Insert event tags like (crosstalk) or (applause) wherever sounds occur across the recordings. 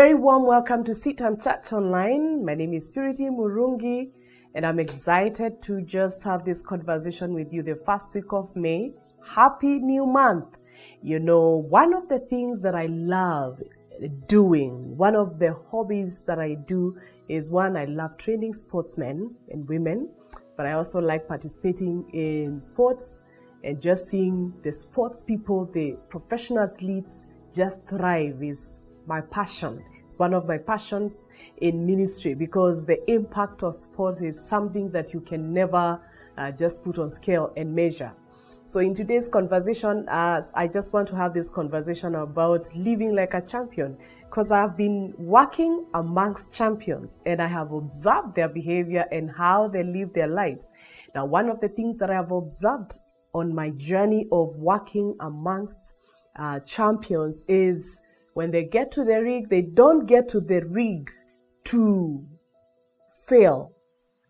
very warm welcome to CITAM Church Online. My name is Spirity Murungi, and I'm excited to just have this conversation with you the first week of May. Happy new month! You know, one of the things that I love doing, one of the hobbies that I do is one, I love training sportsmen and women, but I also like participating in sports and just seeing the sports people, the professional athletes just thrive is my passion. It's one of my passions in ministry because the impact of sport is something that you can never uh, just put on scale and measure. So in today's conversation, uh, I just want to have this conversation about living like a champion because I've been working amongst champions and I have observed their behavior and how they live their lives. Now, one of the things that I have observed on my journey of working amongst uh, champions is when they get to the rig, they don't get to the rig to fail.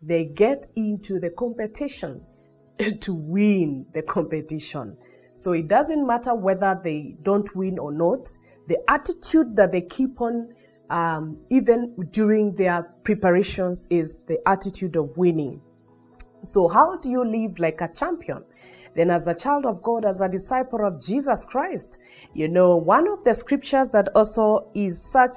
They get into the competition (laughs) to win the competition. So it doesn't matter whether they don't win or not. The attitude that they keep on, um, even during their preparations, is the attitude of winning. So, how do you live like a champion? Then, as a child of God, as a disciple of Jesus Christ, you know, one of the scriptures that also is such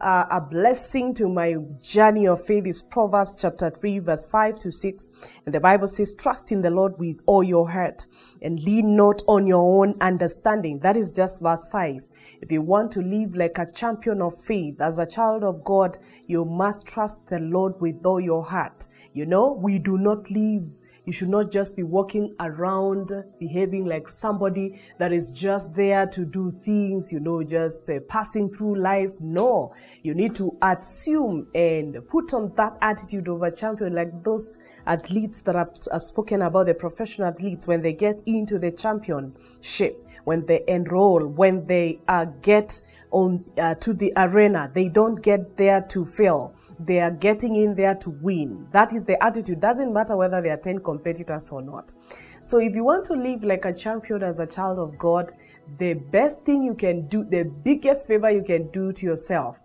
uh, a blessing to my journey of faith is Proverbs chapter 3, verse 5 to 6. And the Bible says, Trust in the Lord with all your heart and lean not on your own understanding. That is just verse 5. If you want to live like a champion of faith, as a child of God, you must trust the Lord with all your heart. You know, we do not live you should not just be walking around behaving like somebody that is just there to do things, you know, just uh, passing through life. No, you need to assume and put on that attitude of a champion, like those athletes that have, have spoken about the professional athletes when they get into the championship, when they enroll, when they uh, get on uh, to the arena. They don't get there to fail. They are getting in there to win. That is the attitude. Doesn't matter whether there are 10 competitors or not. So if you want to live like a champion as a child of God, the best thing you can do, the biggest favor you can do to yourself,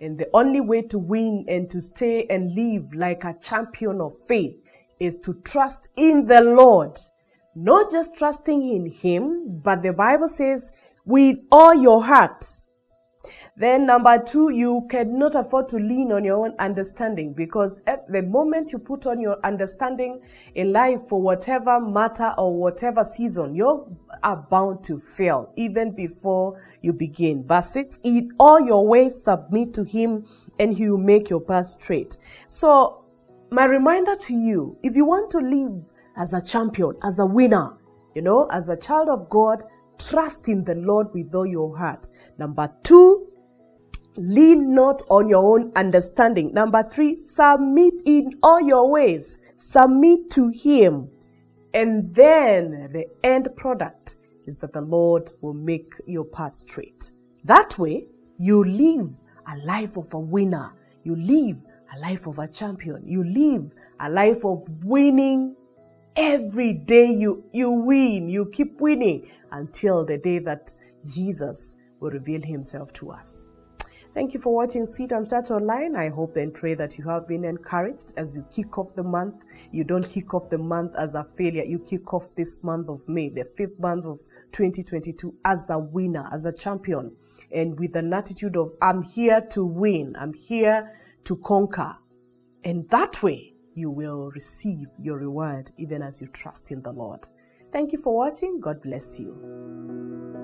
and the only way to win and to stay and live like a champion of faith is to trust in the Lord. Not just trusting in Him, but the Bible says, with all your heart then number two, you cannot afford to lean on your own understanding because at the moment you put on your understanding in life for whatever matter or whatever season, you are bound to fail even before you begin. Verse six, in all your ways submit to him and he will make your path straight. So my reminder to you, if you want to live as a champion, as a winner, you know, as a child of God, trust in the Lord with all your heart. Number two, lean not on your own understanding. Number three, submit in all your ways. Submit to Him. And then the end product is that the Lord will make your path straight. That way, you live a life of a winner. You live a life of a champion. You live a life of winning every day you, you win, you keep winning until the day that Jesus will reveal himself to us. Thank you for watching CITAM Church Online. I hope and pray that you have been encouraged as you kick off the month. You don't kick off the month as a failure. You kick off this month of May, the fifth month of 2022, as a winner, as a champion, and with an attitude of, I'm here to win. I'm here to conquer. And that way, you will receive your reward even as you trust in the Lord. Thank you for watching. God bless you.